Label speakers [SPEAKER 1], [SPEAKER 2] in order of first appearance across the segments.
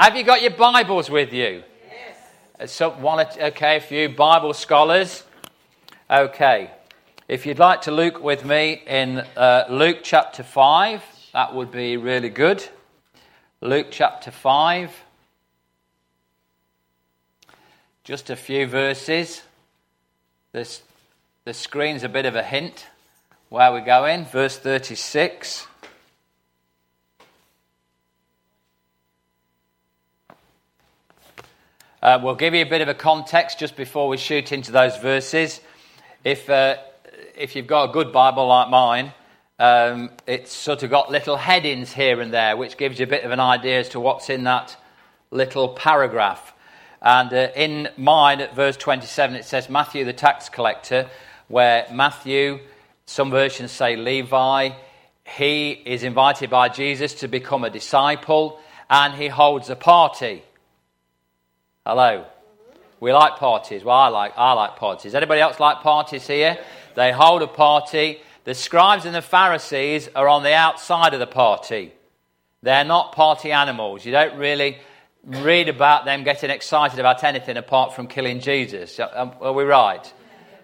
[SPEAKER 1] Have you got your Bibles with you? Yes. So, one, okay, a few Bible scholars. Okay. If you'd like to look with me in uh, Luke chapter 5, that would be really good. Luke chapter 5. Just a few verses. This, the screen's a bit of a hint where we're going. Verse 36. Uh, we'll give you a bit of a context just before we shoot into those verses. If, uh, if you've got a good Bible like mine, um, it's sort of got little headings here and there, which gives you a bit of an idea as to what's in that little paragraph. And uh, in mine, at verse 27, it says Matthew the tax collector, where Matthew, some versions say Levi, he is invited by Jesus to become a disciple and he holds a party. Hello. We like parties. Well, I like, I like parties. Anybody else like parties here? They hold a party. The scribes and the Pharisees are on the outside of the party. They're not party animals. You don't really read about them getting excited about anything apart from killing Jesus. Uh, um, are we right?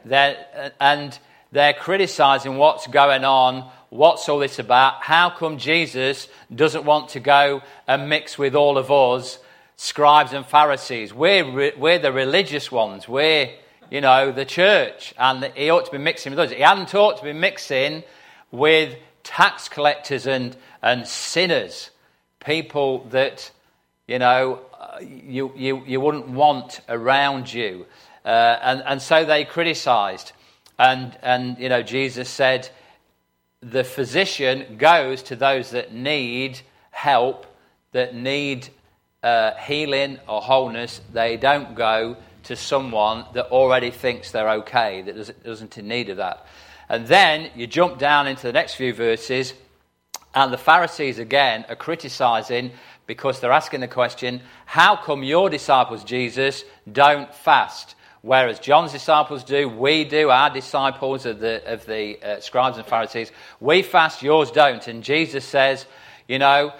[SPEAKER 1] They're, uh, and they're criticizing what's going on. What's all this about? How come Jesus doesn't want to go and mix with all of us scribes and Pharisees. We're, we're the religious ones. We're, you know, the church. And he ought to be mixing with us. He hadn't ought to be mixing with tax collectors and, and sinners, people that, you know, you, you, you wouldn't want around you. Uh, and, and so they criticized. And, and, you know, Jesus said, the physician goes to those that need help, that need uh, healing or wholeness, they don't go to someone that already thinks they're okay, that doesn't in need of that. And then you jump down into the next few verses, and the Pharisees again are criticizing because they're asking the question, How come your disciples, Jesus, don't fast? Whereas John's disciples do, we do, our disciples of the, of the uh, scribes and Pharisees, we fast, yours don't. And Jesus says, You know,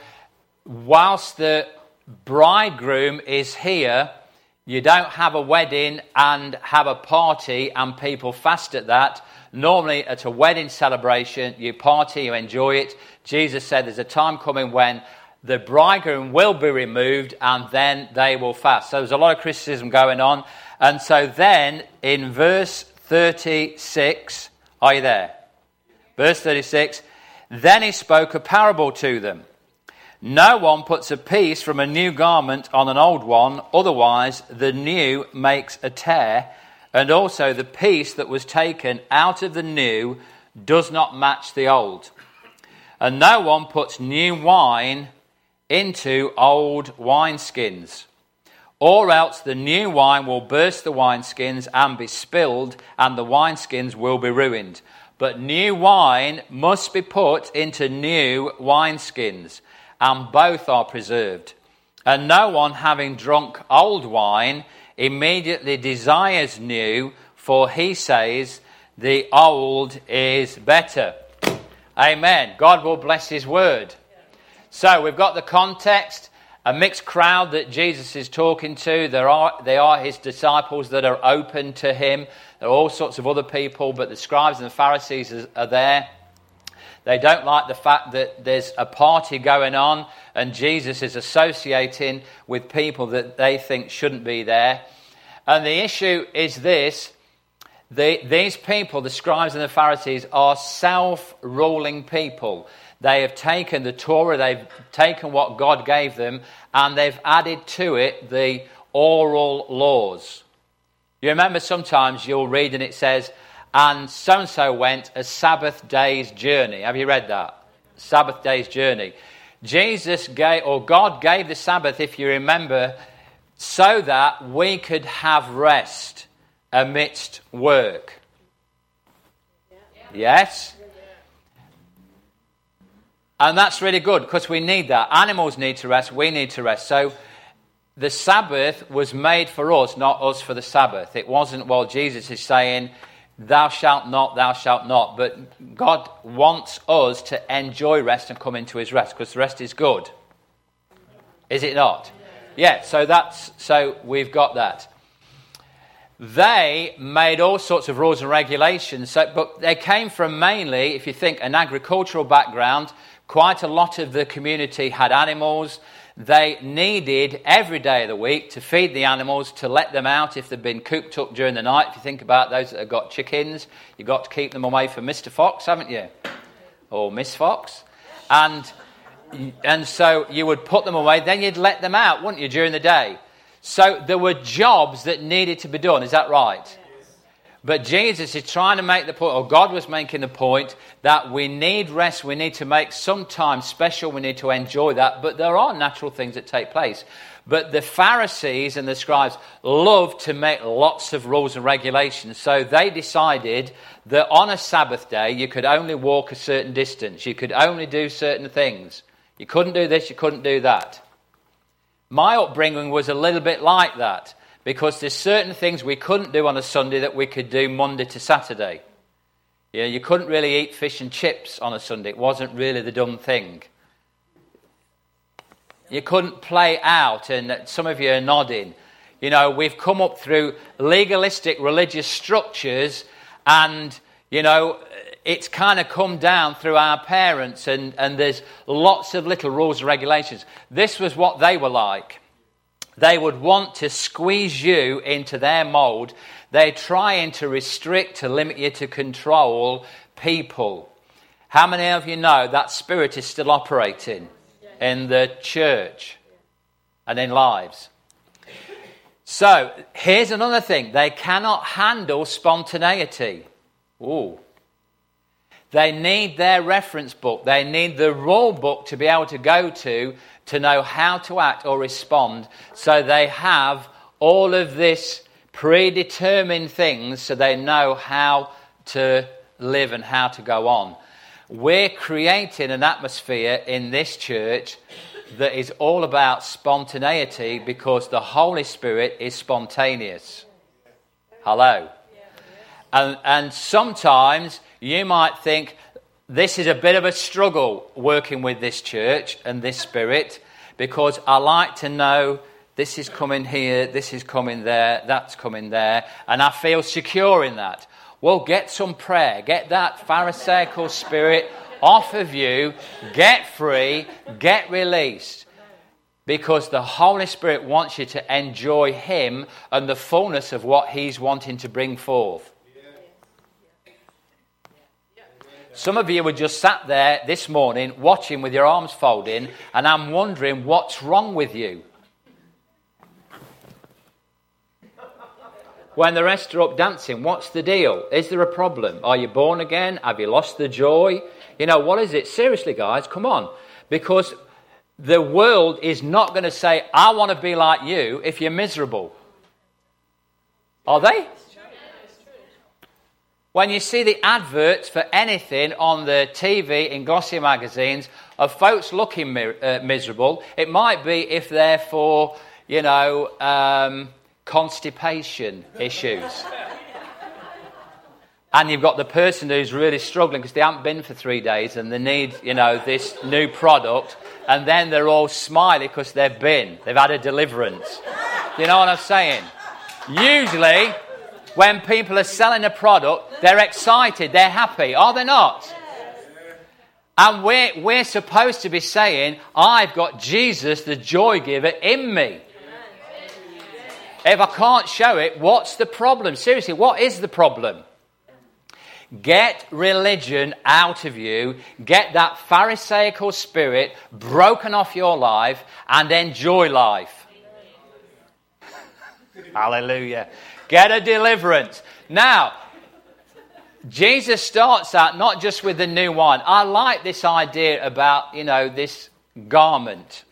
[SPEAKER 1] whilst the bridegroom is here, you don't have a wedding and have a party and people fast at that. Normally, at a wedding celebration, you party, you enjoy it. Jesus said there's a time coming when the bridegroom will be removed and then they will fast. So there's a lot of criticism going on. And so then in verse 36, are you there? Verse 36, then he spoke a parable to them. No one puts a piece from a new garment on an old one, otherwise, the new makes a tear, and also the piece that was taken out of the new does not match the old. And no one puts new wine into old wineskins, or else the new wine will burst the wineskins and be spilled, and the wineskins will be ruined. But new wine must be put into new wineskins and both are preserved. And no one, having drunk old wine, immediately desires new, for he says, The old is better. Amen. God will bless his word. So we've got the context, a mixed crowd that Jesus is talking to. There are, they are his disciples that are open to him. There are all sorts of other people, but the scribes and the Pharisees are there. They don't like the fact that there's a party going on and Jesus is associating with people that they think shouldn't be there. And the issue is this the, these people, the scribes and the Pharisees, are self ruling people. They have taken the Torah, they've taken what God gave them, and they've added to it the oral laws. You remember sometimes you'll read and it says, and so and so went a Sabbath day's journey. Have you read that? Sabbath day's journey. Jesus gave, or God gave the Sabbath, if you remember, so that we could have rest amidst work. Yes? And that's really good because we need that. Animals need to rest, we need to rest. So the Sabbath was made for us, not us for the Sabbath. It wasn't, well, Jesus is saying, thou shalt not, thou shalt not. But God wants us to enjoy rest and come into his rest because rest is good. Is it not? Yeah, so that's so we've got that. They made all sorts of rules and regulations, so, but they came from mainly, if you think, an agricultural background. Quite a lot of the community had animals. They needed every day of the week to feed the animals, to let them out if they've been cooped up during the night. If you think about those that have got chickens, you've got to keep them away from Mr. Fox, haven't you? Or Miss Fox. And, and so you would put them away, then you'd let them out, wouldn't you, during the day? So there were jobs that needed to be done, is that right? But Jesus is trying to make the point, or God was making the point, that we need rest, we need to make some time special, we need to enjoy that, but there are natural things that take place. But the Pharisees and the scribes loved to make lots of rules and regulations, so they decided that on a Sabbath day you could only walk a certain distance, you could only do certain things. You couldn't do this, you couldn't do that. My upbringing was a little bit like that because there's certain things we couldn't do on a Sunday that we could do Monday to Saturday. Yeah, you couldn't really eat fish and chips on a Sunday. It wasn't really the dumb thing. You couldn't play out, and some of you are nodding. You know, we've come up through legalistic religious structures, and, you know, it's kind of come down through our parents, and, and there's lots of little rules and regulations. This was what they were like. They would want to squeeze you into their mold. They're trying to restrict, to limit you, to control people. How many of you know that spirit is still operating in the church and in lives? So, here's another thing they cannot handle spontaneity. Ooh. They need their reference book, they need the rule book to be able to go to to know how to act or respond. So they have all of this predetermined things so they know how to live and how to go on. We're creating an atmosphere in this church that is all about spontaneity because the Holy Spirit is spontaneous. Hello. And, and sometimes you might think, this is a bit of a struggle working with this church and this spirit because I like to know this is coming here, this is coming there, that's coming there, and I feel secure in that. Well, get some prayer, get that Pharisaical spirit off of you, get free, get released. Because the Holy Spirit wants you to enjoy Him and the fullness of what He's wanting to bring forth. Some of you were just sat there this morning watching with your arms folding, and I'm wondering what's wrong with you. When the rest are up dancing, what's the deal? Is there a problem? Are you born again? Have you lost the joy? You know, what is it? Seriously, guys, come on. Because the world is not going to say, I want to be like you if you're miserable. Are they? When you see the adverts for anything on the TV in glossy magazines of folks looking mi- uh, miserable, it might be if they're for, you know, um, constipation issues. and you've got the person who's really struggling because they haven't been for three days and they need, you know, this new product. And then they're all smiley because they've been. They've had a deliverance. You know what I'm saying? Usually, when people are selling a product, they're excited, they're happy, are they not? And we're, we're supposed to be saying, I've got Jesus, the joy giver, in me. If I can't show it, what's the problem? Seriously, what is the problem? Get religion out of you. Get that Pharisaical spirit broken off your life and enjoy life. Hallelujah. Get a deliverance. Now, Jesus starts out not just with the new wine. I like this idea about, you know, this garment.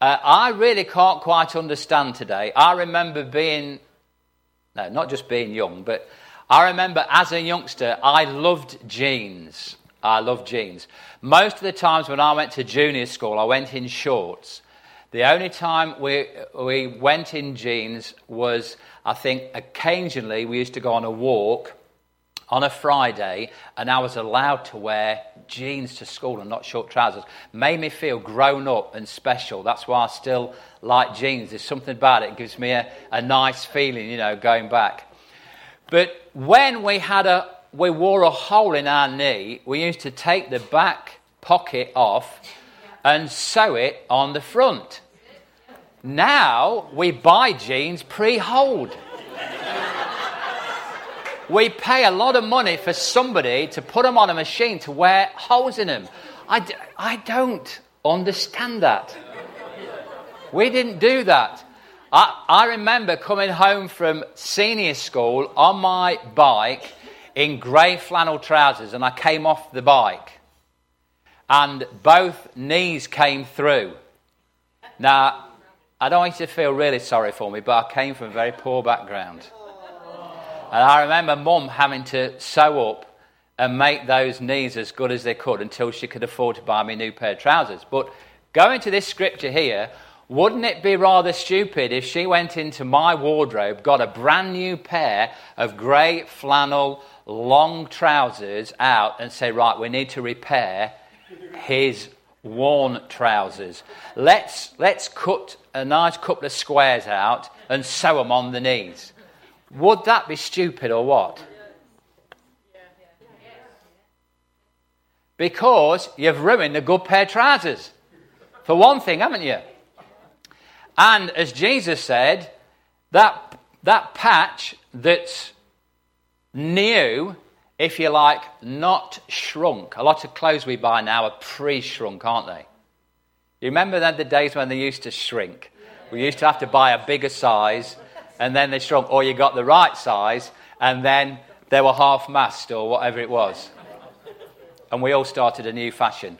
[SPEAKER 1] Uh, I really can't quite understand today. I remember being, no, not just being young, but I remember as a youngster, I loved jeans. I loved jeans. Most of the times when I went to junior school, I went in shorts. The only time we, we went in jeans was, I think, occasionally we used to go on a walk on a Friday and I was allowed to wear jeans to school and not short trousers made me feel grown up and special. That's why I still like jeans. There's something about it. It gives me a, a nice feeling, you know, going back. But when we had a we wore a hole in our knee, we used to take the back pocket off and sew it on the front. Now we buy jeans pre hold. we pay a lot of money for somebody to put them on a machine to wear holes in them. I d- I don't understand that. We didn't do that. I, I remember coming home from senior school on my bike in grey flannel trousers, and I came off the bike, and both knees came through. Now, I don't want you to feel really sorry for me, but I came from a very poor background. And I remember mum having to sew up and make those knees as good as they could until she could afford to buy me a new pair of trousers. But going to this scripture here, wouldn't it be rather stupid if she went into my wardrobe, got a brand new pair of grey flannel long trousers out, and say, right, we need to repair his worn trousers. Let's, let's cut a nice couple of squares out and sew them on the knees. Would that be stupid or what? Because you've ruined a good pair of trousers. For one thing, haven't you? And as Jesus said, that, that patch that's new, if you like, not shrunk. A lot of clothes we buy now are pre shrunk, aren't they? You remember then the days when they used to shrink? We used to have to buy a bigger size and then they shrunk, or you got the right size and then they were half mast or whatever it was. And we all started a new fashion.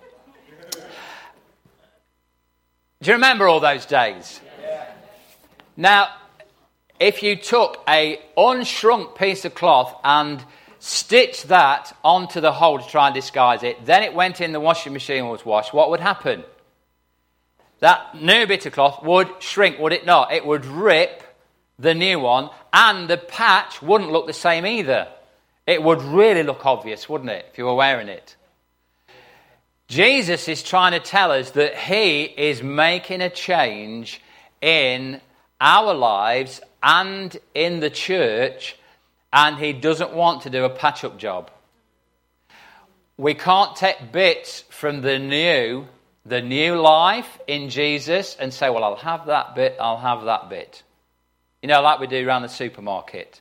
[SPEAKER 1] Do you remember all those days? Now, if you took a unshrunk piece of cloth and stitched that onto the hole to try and disguise it, then it went in the washing machine was washed, what would happen? That new bit of cloth would shrink, would it not? It would rip the new one, and the patch wouldn't look the same either. It would really look obvious, wouldn't it, if you were wearing it? Jesus is trying to tell us that he is making a change in our lives and in the church, and he doesn't want to do a patch up job. We can't take bits from the new, the new life in Jesus, and say, well, I'll have that bit, I'll have that bit. You know, like we do around the supermarket.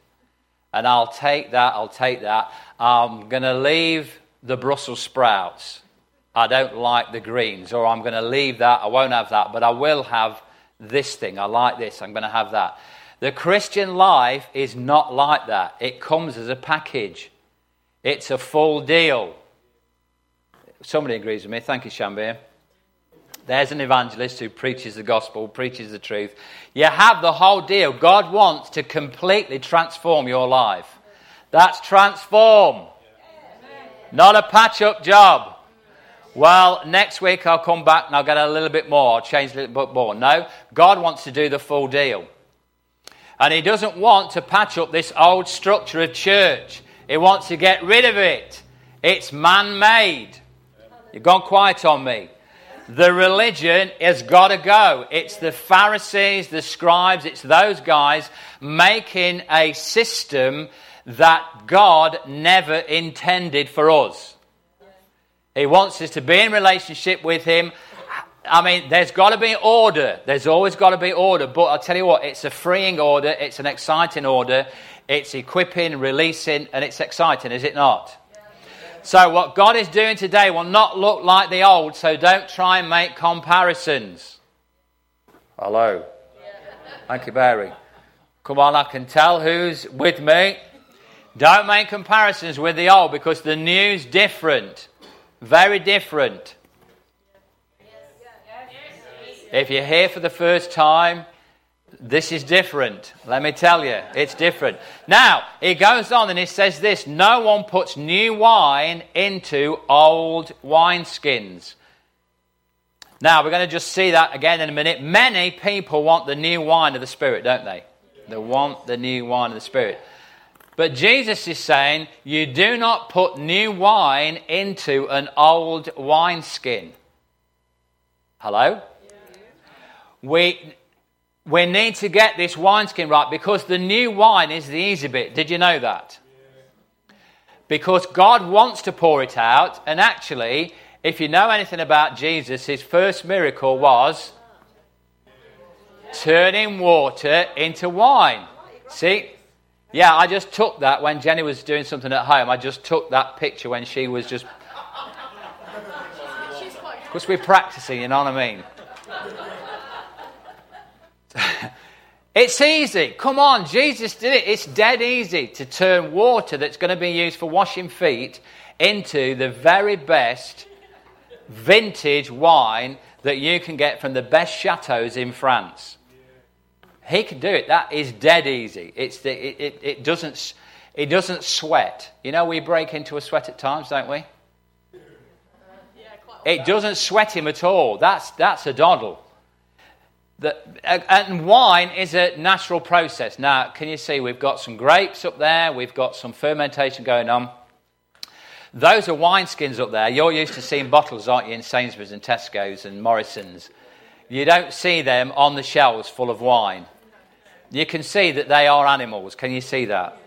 [SPEAKER 1] And I'll take that, I'll take that. I'm going to leave the Brussels sprouts. I don't like the greens. Or I'm going to leave that, I won't have that, but I will have this thing. I like this, I'm going to have that. The Christian life is not like that. It comes as a package, it's a full deal. Somebody agrees with me. Thank you, Shambir. There's an evangelist who preaches the gospel, preaches the truth. You have the whole deal. God wants to completely transform your life. That's transform, not a patch up job. Well, next week I'll come back and I'll get a little bit more, I'll change a little bit more. No, God wants to do the full deal. And He doesn't want to patch up this old structure of church, He wants to get rid of it. It's man made. You've gone quiet on me. The religion has got to go. It's the Pharisees, the scribes, it's those guys making a system that God never intended for us. He wants us to be in relationship with Him. I mean, there's got to be order. There's always got to be order. But I'll tell you what, it's a freeing order. It's an exciting order. It's equipping, releasing, and it's exciting, is it not? So, what God is doing today will not look like the old, so don't try and make comparisons. Hello. Thank you, Barry. Come on, I can tell who's with me. Don't make comparisons with the old because the new's different. Very different. If you're here for the first time, this is different. Let me tell you, it's different. Now, he goes on and he says this No one puts new wine into old wineskins. Now, we're going to just see that again in a minute. Many people want the new wine of the Spirit, don't they? They want the new wine of the Spirit. But Jesus is saying, you do not put new wine into an old wineskin. Hello? We, we need to get this wineskin right because the new wine is the easy bit. Did you know that? Because God wants to pour it out, and actually, if you know anything about Jesus, his first miracle was turning water into wine. See? Yeah, I just took that when Jenny was doing something at home. I just took that picture when she was just. Because we're practicing, you know what I mean? it's easy. Come on, Jesus did it. It's dead easy to turn water that's going to be used for washing feet into the very best vintage wine that you can get from the best chateaus in France. He can do it. That is dead easy. It's the, it, it, it, doesn't, it doesn't sweat. You know, we break into a sweat at times, don't we? It doesn't sweat him at all. That's, that's a doddle. The, and wine is a natural process. Now, can you see we've got some grapes up there, we've got some fermentation going on. Those are wineskins up there. You're used to seeing bottles, aren't you, in Sainsbury's and Tesco's and Morrison's. You don't see them on the shelves full of wine. You can see that they are animals. Can you see that?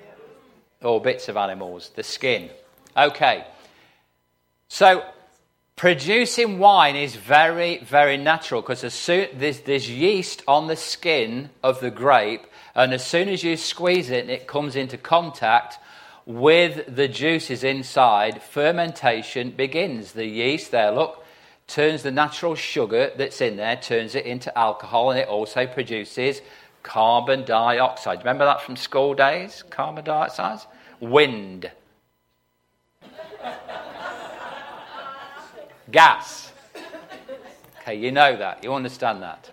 [SPEAKER 1] Or bits of animals, the skin. Okay. So, producing wine is very, very natural because as there's, there's yeast on the skin of the grape, and as soon as you squeeze it it comes into contact with the juices inside, fermentation begins. The yeast there, look, turns the natural sugar that's in there, turns it into alcohol, and it also produces carbon dioxide. Remember that from school days? Carbon dioxide? Wind. Gas. Okay, you know that. You understand that.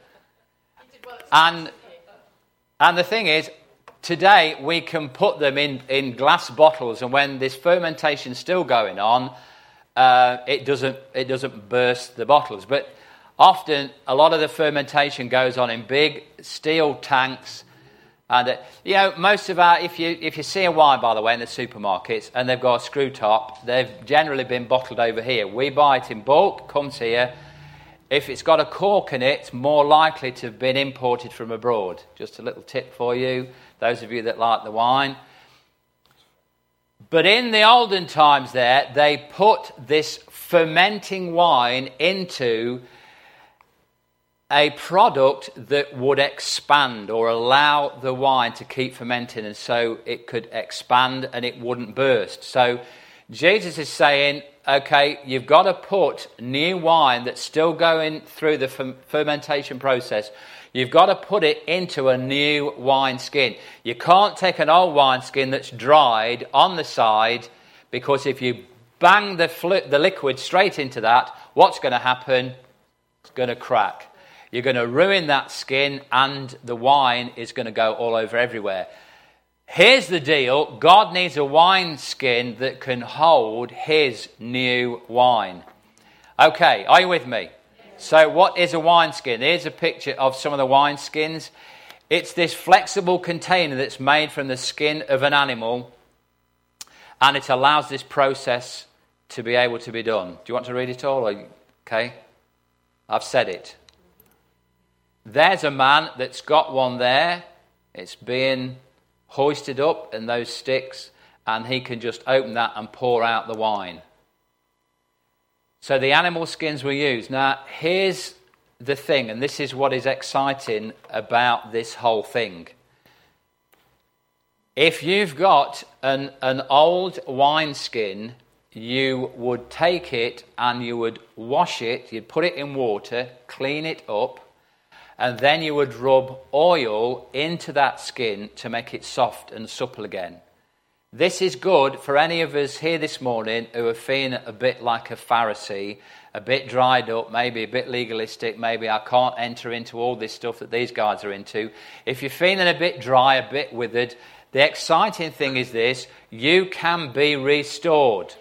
[SPEAKER 1] And, and the thing is, today we can put them in, in glass bottles, and when this fermentation is still going on, uh, it, doesn't, it doesn't burst the bottles. But often, a lot of the fermentation goes on in big steel tanks. And, uh, you know, most of our, if you, if you see a wine, by the way, in the supermarkets and they've got a screw top, they've generally been bottled over here. We buy it in bulk, comes here. If it's got a cork in it, more likely to have been imported from abroad. Just a little tip for you those of you that like the wine. But in the olden times, there, they put this fermenting wine into a product that would expand or allow the wine to keep fermenting and so it could expand and it wouldn't burst. So Jesus is saying, okay, you've got to put new wine that's still going through the fermentation process You've got to put it into a new wine skin. You can't take an old wine skin that's dried on the side because if you bang the, fl- the liquid straight into that, what's going to happen? It's going to crack. You're going to ruin that skin, and the wine is going to go all over everywhere. Here's the deal God needs a wineskin that can hold his new wine. Okay, are you with me? So, what is a wineskin? Here's a picture of some of the wineskins. It's this flexible container that's made from the skin of an animal, and it allows this process to be able to be done. Do you want to read it all? Okay, I've said it. There's a man that's got one there. It's being hoisted up in those sticks, and he can just open that and pour out the wine. So the animal skins were used. Now, here's the thing, and this is what is exciting about this whole thing. If you've got an, an old wineskin, you would take it and you would wash it, you'd put it in water, clean it up, and then you would rub oil into that skin to make it soft and supple again. This is good for any of us here this morning who are feeling a bit like a Pharisee, a bit dried up, maybe a bit legalistic, maybe I can't enter into all this stuff that these guys are into. If you're feeling a bit dry, a bit withered, the exciting thing is this you can be restored.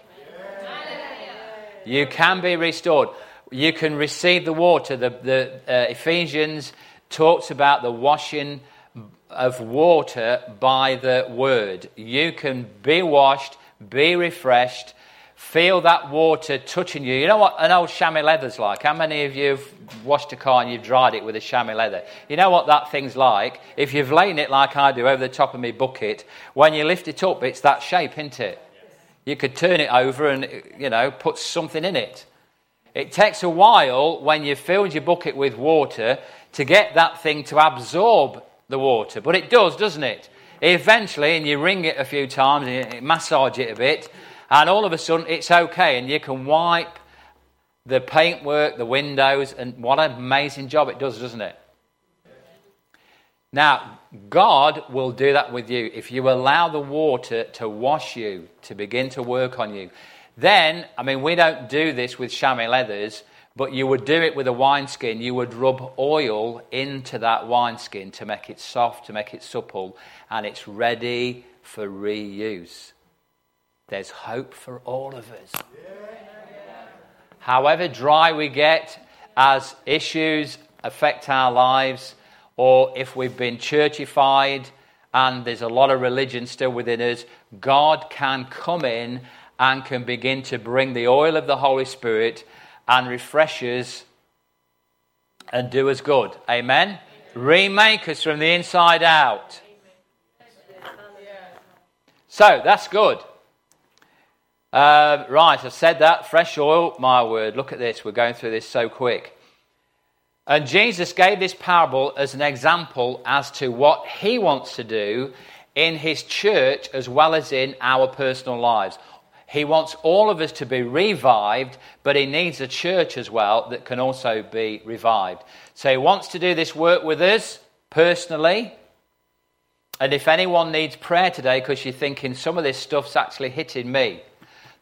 [SPEAKER 1] You can be restored. You can receive the water. The, the uh, Ephesians talks about the washing of water by the word. You can be washed, be refreshed, feel that water touching you. You know what an old chamois leather's like? How many of you have washed a car and you've dried it with a chamois leather? You know what that thing's like? If you've lain it like I do over the top of my bucket, when you lift it up, it's that shape, isn't it? You could turn it over and, you know, put something in it. It takes a while when you've filled your bucket with water to get that thing to absorb the water. But it does, doesn't it? Eventually, and you wring it a few times and you massage it a bit, and all of a sudden it's okay, and you can wipe the paintwork, the windows, and what an amazing job it does, doesn't it? Now, God will do that with you if you allow the water to wash you, to begin to work on you. Then, I mean, we don't do this with chamois leathers, but you would do it with a wineskin. You would rub oil into that wineskin to make it soft, to make it supple, and it's ready for reuse. There's hope for all of us. However dry we get as issues affect our lives, or if we've been churchified and there's a lot of religion still within us, God can come in and can begin to bring the oil of the Holy Spirit and refresh us and do us good. Amen? Amen. Remake us from the inside out. So that's good. Uh, right, I've said that. Fresh oil, my word. Look at this. We're going through this so quick. And Jesus gave this parable as an example as to what he wants to do in his church as well as in our personal lives. He wants all of us to be revived, but he needs a church as well that can also be revived. So he wants to do this work with us personally. And if anyone needs prayer today because you're thinking some of this stuff's actually hitting me,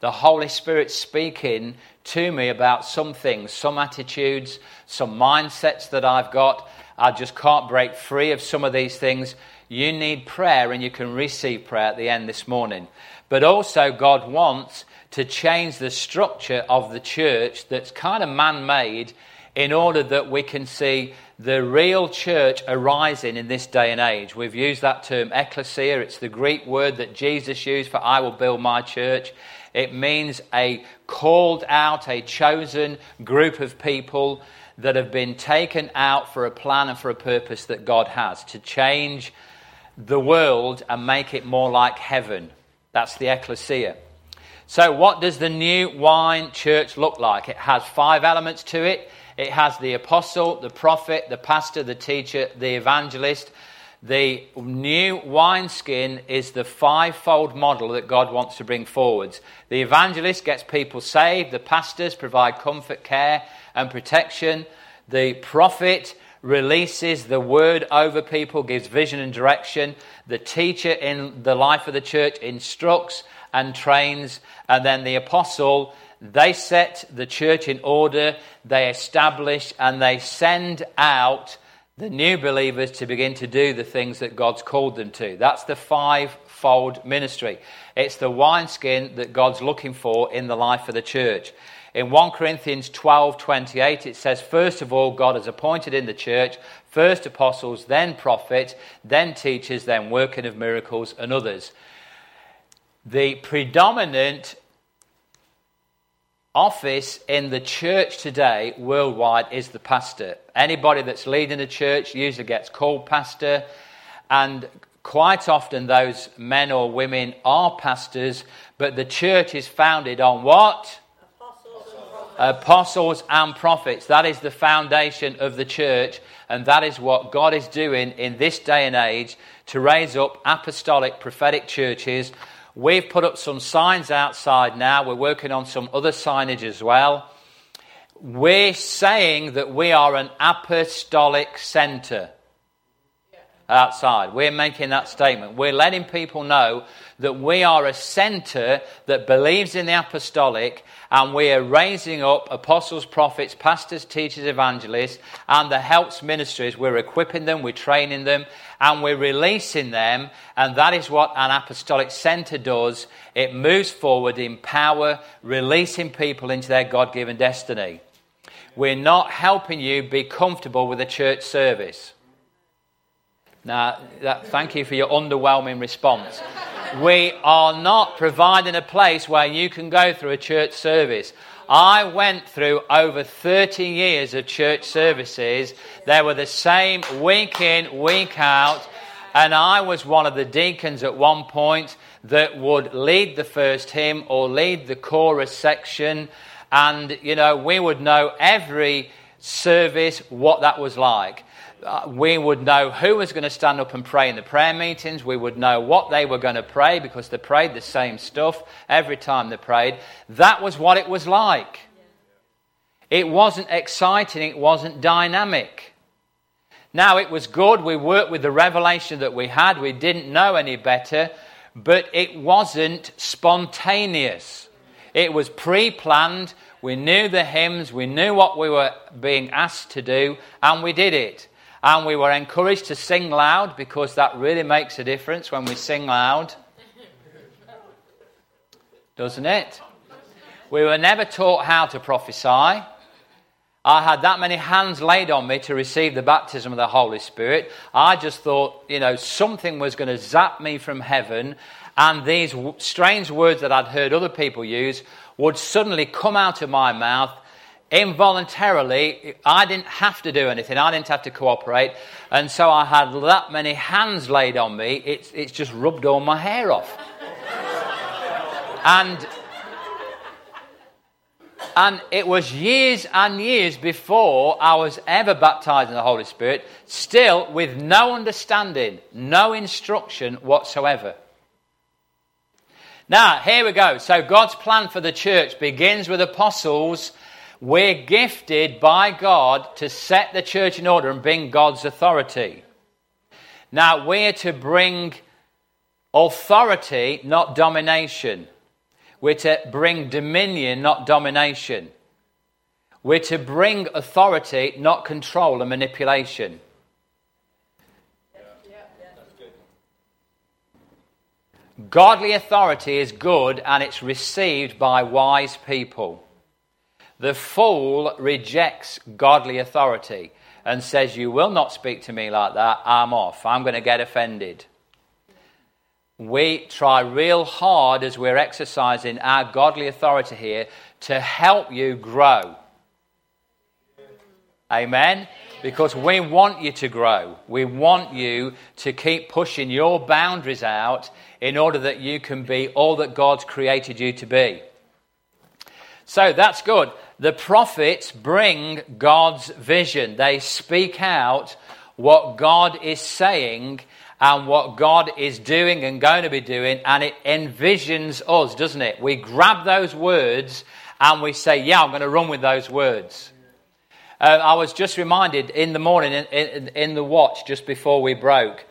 [SPEAKER 1] the Holy Spirit speaking to me about some things, some attitudes, some mindsets that I've got. I just can't break free of some of these things. You need prayer, and you can receive prayer at the end this morning. But also, God wants to change the structure of the church that's kind of man made in order that we can see the real church arising in this day and age. We've used that term ecclesia, it's the Greek word that Jesus used for I will build my church. It means a called out, a chosen group of people that have been taken out for a plan and for a purpose that God has to change the world and make it more like heaven. That's the ecclesia. So, what does the new wine church look like? It has five elements to it it has the apostle, the prophet, the pastor, the teacher, the evangelist. The new wineskin is the fivefold model that God wants to bring forwards. The evangelist gets people saved, the pastors provide comfort, care, and protection. The prophet releases the word over people, gives vision and direction. The teacher in the life of the church instructs and trains. And then the apostle, they set the church in order, they establish, and they send out the new believers to begin to do the things that God's called them to. That's the fivefold ministry. It's the wineskin that God's looking for in the life of the church. In 1 Corinthians 12 28, it says, First of all, God has appointed in the church first apostles, then prophets, then teachers, then working of miracles, and others. The predominant office in the church today, worldwide, is the pastor. Anybody that's leading a church usually gets called pastor, and quite often those men or women are pastors, but the church is founded on what? Apostles and prophets. That is the foundation of the church, and that is what God is doing in this day and age to raise up apostolic prophetic churches. We've put up some signs outside now. We're working on some other signage as well. We're saying that we are an apostolic center outside. We're making that statement. We're letting people know that we are a center that believes in the apostolic and we are raising up apostles, prophets, pastors, teachers, evangelists, and the helps ministries. We're equipping them, we're training them, and we're releasing them. And that is what an apostolic center does. It moves forward in power, releasing people into their God given destiny. We're not helping you be comfortable with a church service. Now, that, thank you for your underwhelming response. we are not providing a place where you can go through a church service. I went through over 30 years of church services. They were the same week in, week out. And I was one of the deacons at one point that would lead the first hymn or lead the chorus section. And, you know, we would know every service what that was like. Uh, we would know who was going to stand up and pray in the prayer meetings. We would know what they were going to pray because they prayed the same stuff every time they prayed. That was what it was like. It wasn't exciting, it wasn't dynamic. Now, it was good. We worked with the revelation that we had. We didn't know any better, but it wasn't spontaneous. It was pre planned. We knew the hymns, we knew what we were being asked to do, and we did it. And we were encouraged to sing loud because that really makes a difference when we sing loud. Doesn't it? We were never taught how to prophesy. I had that many hands laid on me to receive the baptism of the Holy Spirit. I just thought, you know, something was going to zap me from heaven, and these strange words that I'd heard other people use would suddenly come out of my mouth involuntarily, I didn't have to do anything. I didn't have to cooperate. And so I had that many hands laid on me, it's, it's just rubbed all my hair off. and, and it was years and years before I was ever baptized in the Holy Spirit, still with no understanding, no instruction whatsoever. Now, here we go. So, God's plan for the church begins with apostles we're gifted by God to set the church in order and bring God's authority. Now, we're to bring authority, not domination. We're to bring dominion, not domination. We're to bring authority, not control and manipulation. Godly authority is good and it's received by wise people. The fool rejects godly authority and says, You will not speak to me like that. I'm off. I'm going to get offended. We try real hard as we're exercising our godly authority here to help you grow. Amen? Because we want you to grow. We want you to keep pushing your boundaries out in order that you can be all that God's created you to be. So that's good. The prophets bring God's vision, they speak out what God is saying and what God is doing and going to be doing, and it envisions us, doesn't it? We grab those words and we say, Yeah, I'm going to run with those words. Uh, I was just reminded in the morning, in, in, in the watch just before we broke,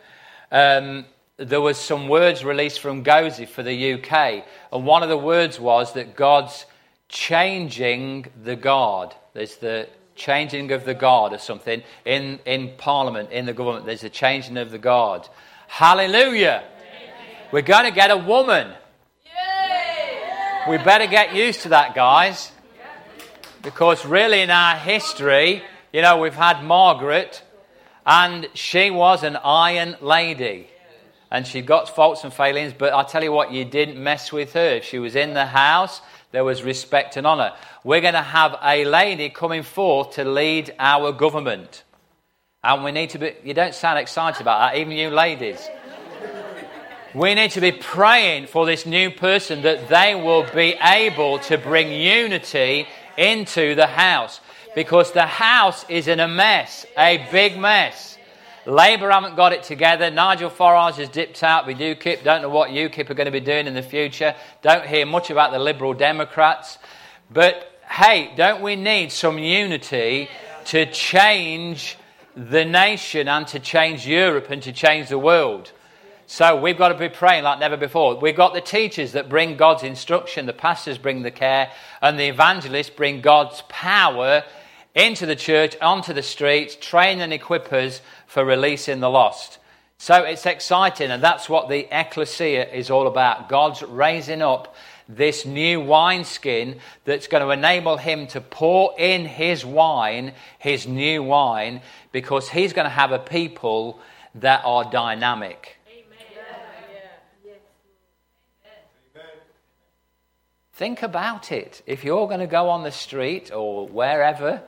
[SPEAKER 1] um, there was some words released from Gozi for the UK, and one of the words was that God's changing the guard. There's the changing of the guard or something. In, in Parliament, in the government, there's a changing of the guard. Hallelujah. We're going to get a woman. We better get used to that, guys. Because really, in our history, you know, we've had Margaret, and she was an iron lady. And she got faults and failings, but I tell you what, you didn't mess with her. If she was in the house, there was respect and honour. We're going to have a lady coming forth to lead our government. And we need to be, you don't sound excited about that, even you ladies. We need to be praying for this new person that they will be able to bring unity into the house. Because the house is in a mess, a big mess. Labour haven't got it together. Nigel Farage has dipped out with UKIP. Don't know what UKIP are going to be doing in the future. Don't hear much about the Liberal Democrats. But hey, don't we need some unity to change the nation and to change Europe and to change the world? So we've got to be praying like never before. We've got the teachers that bring God's instruction, the pastors bring the care, and the evangelists bring God's power into the church, onto the streets, train and equip us for releasing the lost. So it's exciting, and that's what the ecclesia is all about. God's raising up this new wineskin that's going to enable him to pour in his wine, his new wine, because he's going to have a people that are dynamic. Think about it. If you're going to go on the street or wherever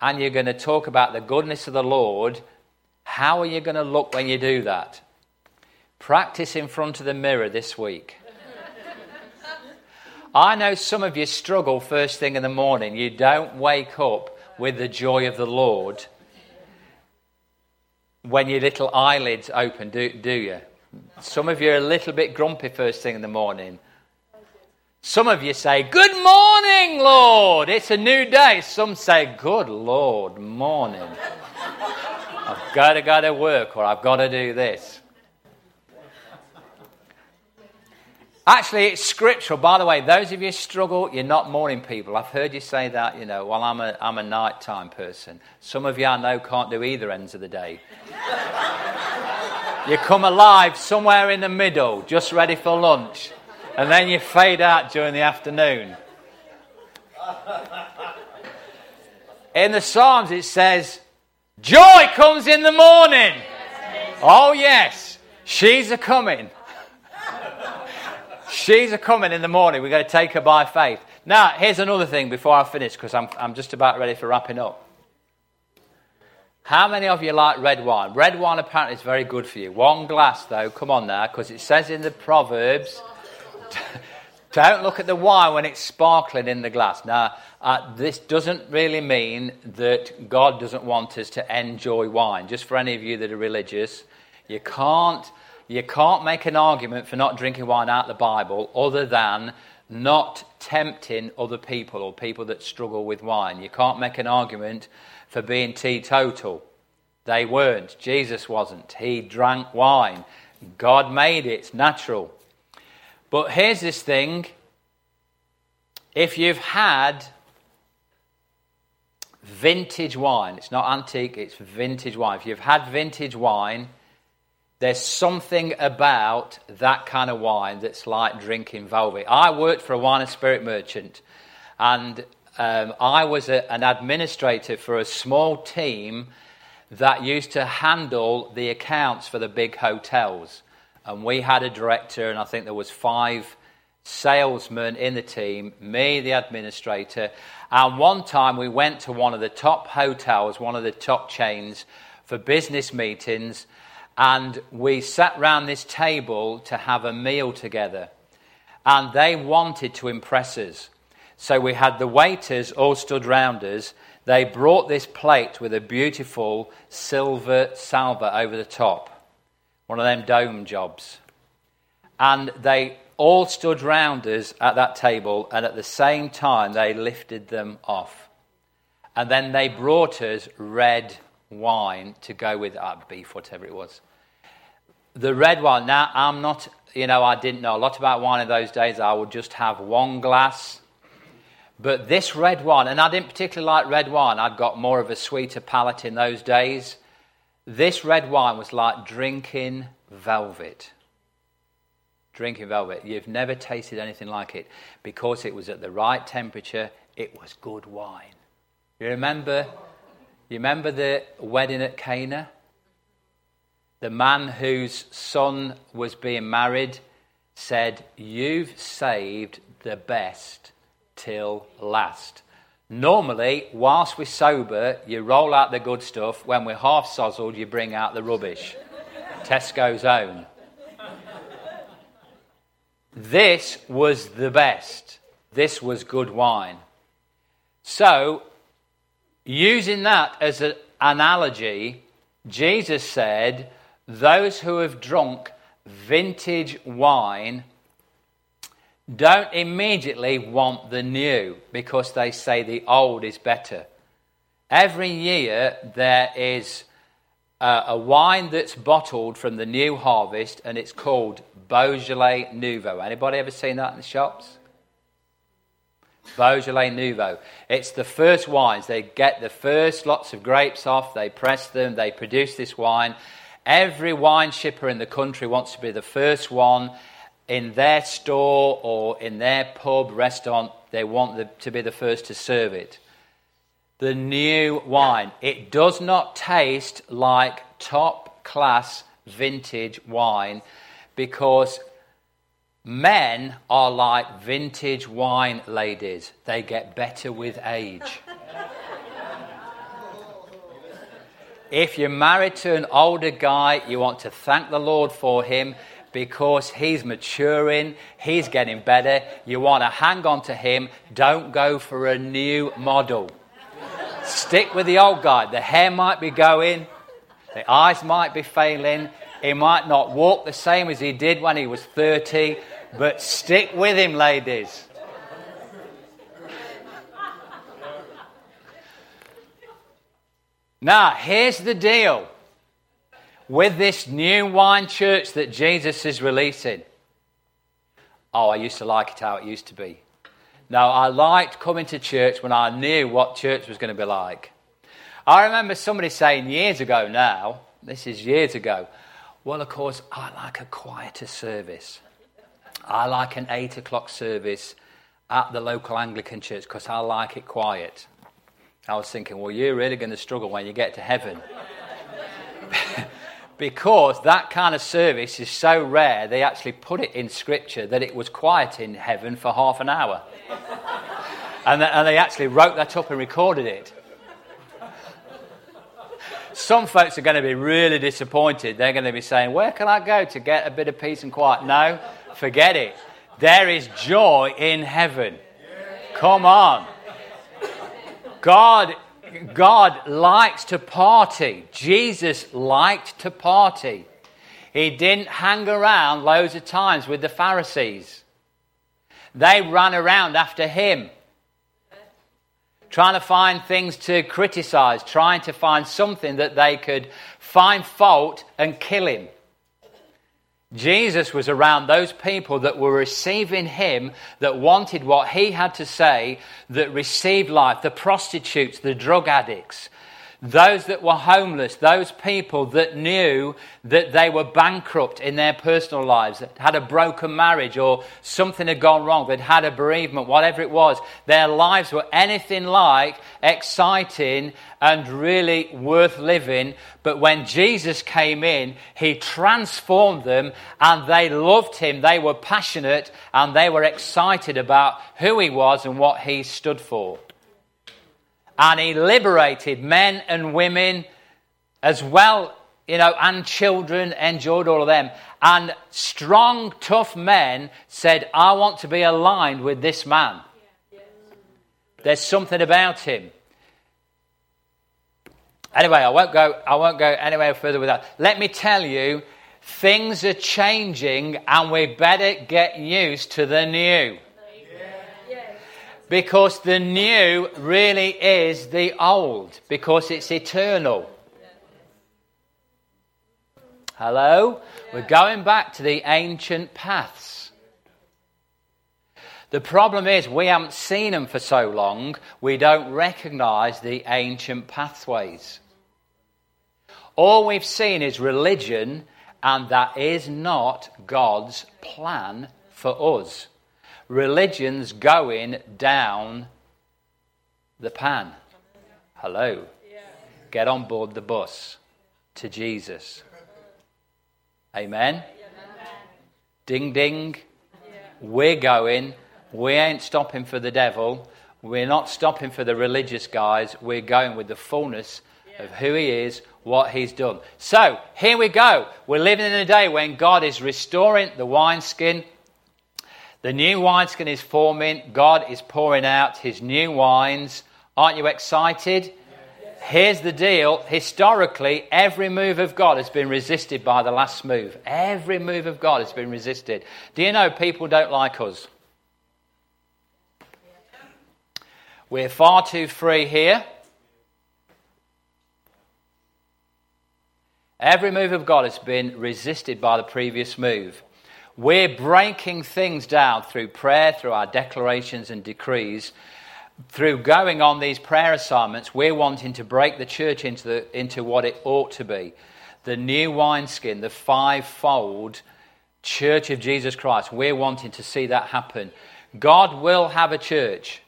[SPEAKER 1] and you're going to talk about the goodness of the Lord, how are you going to look when you do that? Practice in front of the mirror this week. I know some of you struggle first thing in the morning. You don't wake up with the joy of the Lord when your little eyelids open, do, do you? Some of you are a little bit grumpy first thing in the morning. Some of you say, Good morning, Lord. It's a new day. Some say, Good Lord, morning. I've got to go to work or I've got to do this. Actually, it's scriptural. By the way, those of you struggle, you're not morning people. I've heard you say that, you know, well, I'm a, I'm a nighttime person. Some of you I know can't do either ends of the day. you come alive somewhere in the middle, just ready for lunch and then you fade out during the afternoon. In the Psalms, it says, Joy comes in the morning. Oh, yes, she's a coming. she's a coming in the morning. We're going to take her by faith. Now, here's another thing before I finish, because I'm, I'm just about ready for wrapping up. How many of you like red wine? Red wine apparently is very good for you. One glass, though, come on now, because it says in the Proverbs don't look at the wine when it's sparkling in the glass. Now, uh, this doesn't really mean that God doesn't want us to enjoy wine. Just for any of you that are religious, you can't, you can't make an argument for not drinking wine out of the Bible other than not tempting other people or people that struggle with wine. You can't make an argument for being teetotal. They weren't. Jesus wasn't. He drank wine. God made it. Natural. But here's this thing if you've had vintage wine, it's not antique, it's vintage wine. If you've had vintage wine, there's something about that kind of wine that's like drinking velvet. I worked for a wine and spirit merchant, and um, I was a, an administrator for a small team that used to handle the accounts for the big hotels and we had a director, and I think there was five salesmen in the team, me, the administrator, and one time we went to one of the top hotels, one of the top chains, for business meetings, and we sat round this table to have a meal together. And they wanted to impress us. So we had the waiters all stood round us. They brought this plate with a beautiful silver salver over the top one of them dome jobs. And they all stood round us at that table, and at the same time, they lifted them off. And then they brought us red wine to go with uh, beef, whatever it was. The red wine, now I'm not, you know, I didn't know a lot about wine in those days. I would just have one glass. But this red wine, and I didn't particularly like red wine, I'd got more of a sweeter palate in those days. This red wine was like drinking velvet. Drinking velvet. You've never tasted anything like it because it was at the right temperature. It was good wine. You remember? You remember the wedding at Cana? The man whose son was being married said, You've saved the best till last. Normally, whilst we're sober, you roll out the good stuff. When we're half sozzled, you bring out the rubbish. Tesco's own. This was the best. This was good wine. So, using that as an analogy, Jesus said, Those who have drunk vintage wine don't immediately want the new because they say the old is better. Every year there is a, a wine that's bottled from the new harvest and it's called Beaujolais Nouveau. Anybody ever seen that in the shops? Beaujolais Nouveau. It's the first wines. They get the first lots of grapes off, they press them, they produce this wine. Every wine shipper in the country wants to be the first one in their store or in their pub, restaurant, they want the, to be the first to serve it. The new wine. It does not taste like top class vintage wine because men are like vintage wine ladies, they get better with age. if you're married to an older guy, you want to thank the Lord for him because he's maturing, he's getting better. You want to hang on to him. Don't go for a new model. Stick with the old guy. The hair might be going, the eyes might be failing, he might not walk the same as he did when he was 30, but stick with him, ladies. Now, here's the deal with this new wine church that Jesus is releasing. Oh, I used to like it how it used to be. Now, I liked coming to church when I knew what church was going to be like. I remember somebody saying years ago now, this is years ago, well, of course, I like a quieter service. I like an eight o'clock service at the local Anglican church because I like it quiet. I was thinking, well, you're really going to struggle when you get to heaven. because that kind of service is so rare, they actually put it in Scripture that it was quiet in heaven for half an hour. and, and they actually wrote that up and recorded it. Some folks are going to be really disappointed. They're going to be saying, Where can I go to get a bit of peace and quiet? No, forget it. There is joy in heaven. Come on. God God likes to party. Jesus liked to party. He didn't hang around loads of times with the Pharisees. They ran around after him, trying to find things to criticize, trying to find something that they could find fault and kill him. Jesus was around those people that were receiving him, that wanted what he had to say, that received life the prostitutes, the drug addicts, those that were homeless, those people that knew that they were bankrupt in their personal lives, that had a broken marriage or something had gone wrong, that had a bereavement, whatever it was, their lives were anything like exciting and really worth living. But when Jesus came in, he transformed them and they loved him. They were passionate and they were excited about who he was and what he stood for and he liberated men and women as well, you know, and children, enjoyed all of them. And strong, tough men said, I want to be aligned with this man. There's something about him. Anyway, I won't go, I won't go anywhere further with that. Let me tell you, things are changing and we better get used to the new. Because the new really is the old, because it's eternal. Hello? We're going back to the ancient paths. The problem is, we haven't seen them for so long, we don't recognize the ancient pathways. All we've seen is religion, and that is not God's plan for us religion's going down the pan. Hello. Get on board the bus to Jesus. Amen. Ding ding. We're going. We ain't stopping for the devil. We're not stopping for the religious guys. We're going with the fullness of who he is, what he's done. So, here we go. We're living in a day when God is restoring the wineskin the new wineskin is forming. God is pouring out his new wines. Aren't you excited? Here's the deal. Historically, every move of God has been resisted by the last move. Every move of God has been resisted. Do you know people don't like us? We're far too free here. Every move of God has been resisted by the previous move. We're breaking things down through prayer, through our declarations and decrees. Through going on these prayer assignments, we're wanting to break the church into, the, into what it ought to be. The new wineskin, the fivefold church of Jesus Christ. We're wanting to see that happen. God will have a church.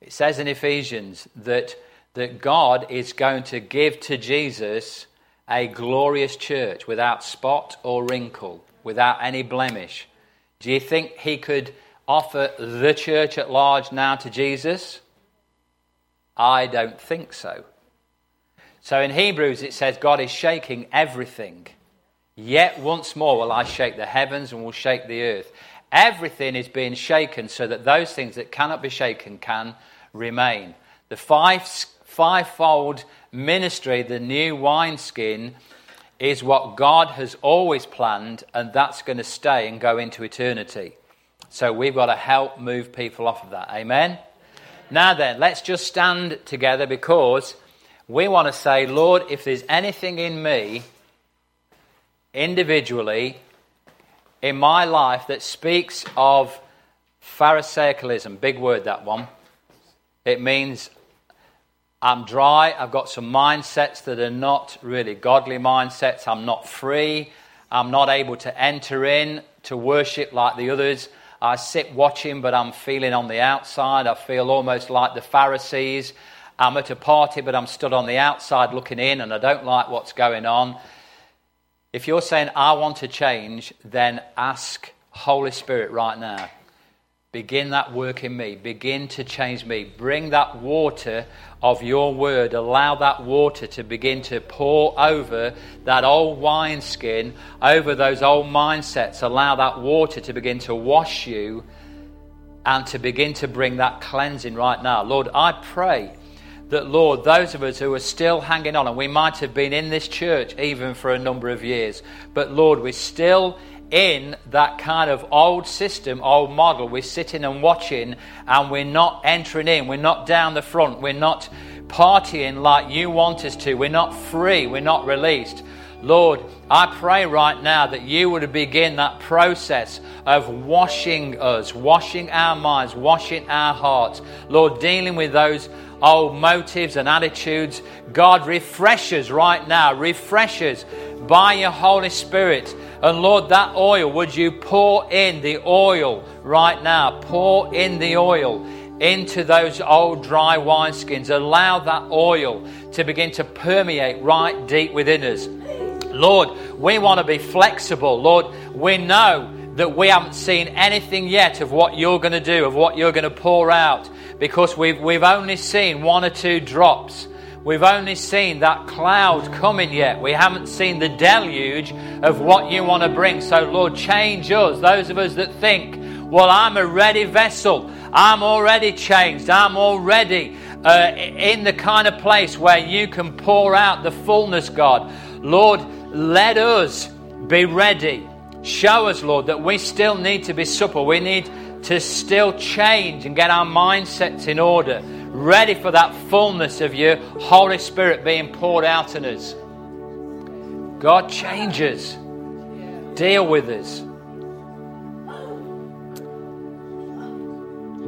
[SPEAKER 1] It says in Ephesians that, that God is going to give to Jesus a glorious church without spot or wrinkle, without any blemish, do you think he could offer the church at large now to Jesus? I don't think so. So in Hebrews it says God is shaking everything. Yet once more will I shake the heavens and will shake the earth. Everything is being shaken so that those things that cannot be shaken can remain. The five, fivefold ministry, the new wineskin, is what God has always planned, and that's going to stay and go into eternity. So we've got to help move people off of that. Amen? Now then, let's just stand together because we want to say, Lord, if there's anything in me individually in my life that speaks of Pharisaicalism, big word that one. It means I'm dry, I've got some mindsets that are not really godly mindsets, I'm not free, I'm not able to enter in to worship like the others. I sit watching, but I'm feeling on the outside. I feel almost like the Pharisees. I'm at a party, but I'm stood on the outside looking in, and I don't like what's going on. If you're saying, I want to change, then ask Holy Spirit right now. Begin that work in me. Begin to change me. Bring that water of your word. Allow that water to begin to pour over that old wineskin, over those old mindsets. Allow that water to begin to wash you and to begin to bring that cleansing right now. Lord, I pray that, Lord, those of us who are still hanging on, and we might have been in this church even for a number of years, but Lord, we're still in that kind of old system, old model. We're sitting and watching, and we're not entering in. We're not down the front. We're not partying like you want us to. We're not free. We're not released. Lord, I pray right now that you would begin that process of washing us, washing our minds, washing our hearts. Lord, dealing with those old motives and attitudes. God, refreshes right now, refreshes by your Holy Spirit. And Lord, that oil, would you pour in the oil right now? Pour in the oil into those old dry wineskins. Allow that oil to begin to permeate right deep within us. Lord, we want to be flexible. Lord, we know that we haven't seen anything yet of what you're going to do, of what you're going to pour out because we've, we've only seen one or two drops. We've only seen that cloud coming yet. We haven't seen the deluge of what you want to bring. So, Lord, change us, those of us that think, well, I'm a ready vessel. I'm already changed. I'm already uh, in the kind of place where you can pour out the fullness, God. Lord, let us be ready. Show us, Lord, that we still need to be supple. We need to still change and get our mindsets in order, ready for that fullness of your Holy Spirit being poured out on us. God changes, deal with us.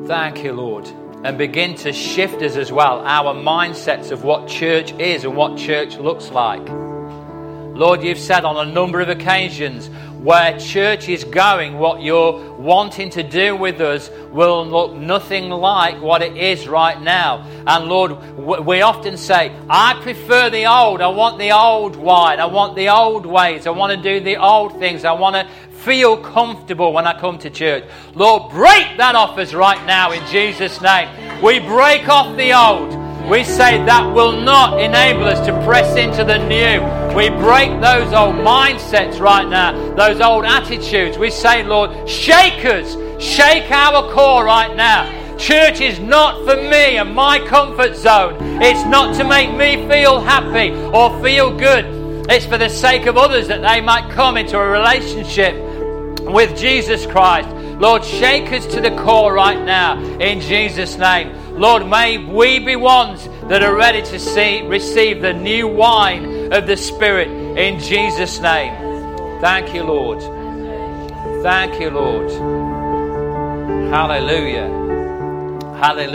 [SPEAKER 1] Thank you, Lord. And begin to shift us as well, our mindsets of what church is and what church looks like. Lord, you've said on a number of occasions, where church is going, what you're wanting to do with us will look nothing like what it is right now. And Lord, we often say, I prefer the old. I want the old wine. I want the old ways. I want to do the old things. I want to feel comfortable when I come to church. Lord, break that off us right now in Jesus' name. We break off the old. We say that will not enable us to press into the new. We break those old mindsets right now, those old attitudes. We say, Lord, shake us, shake our core right now. Church is not for me and my comfort zone. It's not to make me feel happy or feel good. It's for the sake of others that they might come into a relationship with Jesus Christ. Lord, shake us to the core right now in Jesus' name. Lord, may we be ones that are ready to see, receive the new wine of the Spirit in Jesus' name. Thank you, Lord. Thank you, Lord. Hallelujah. Hallelujah.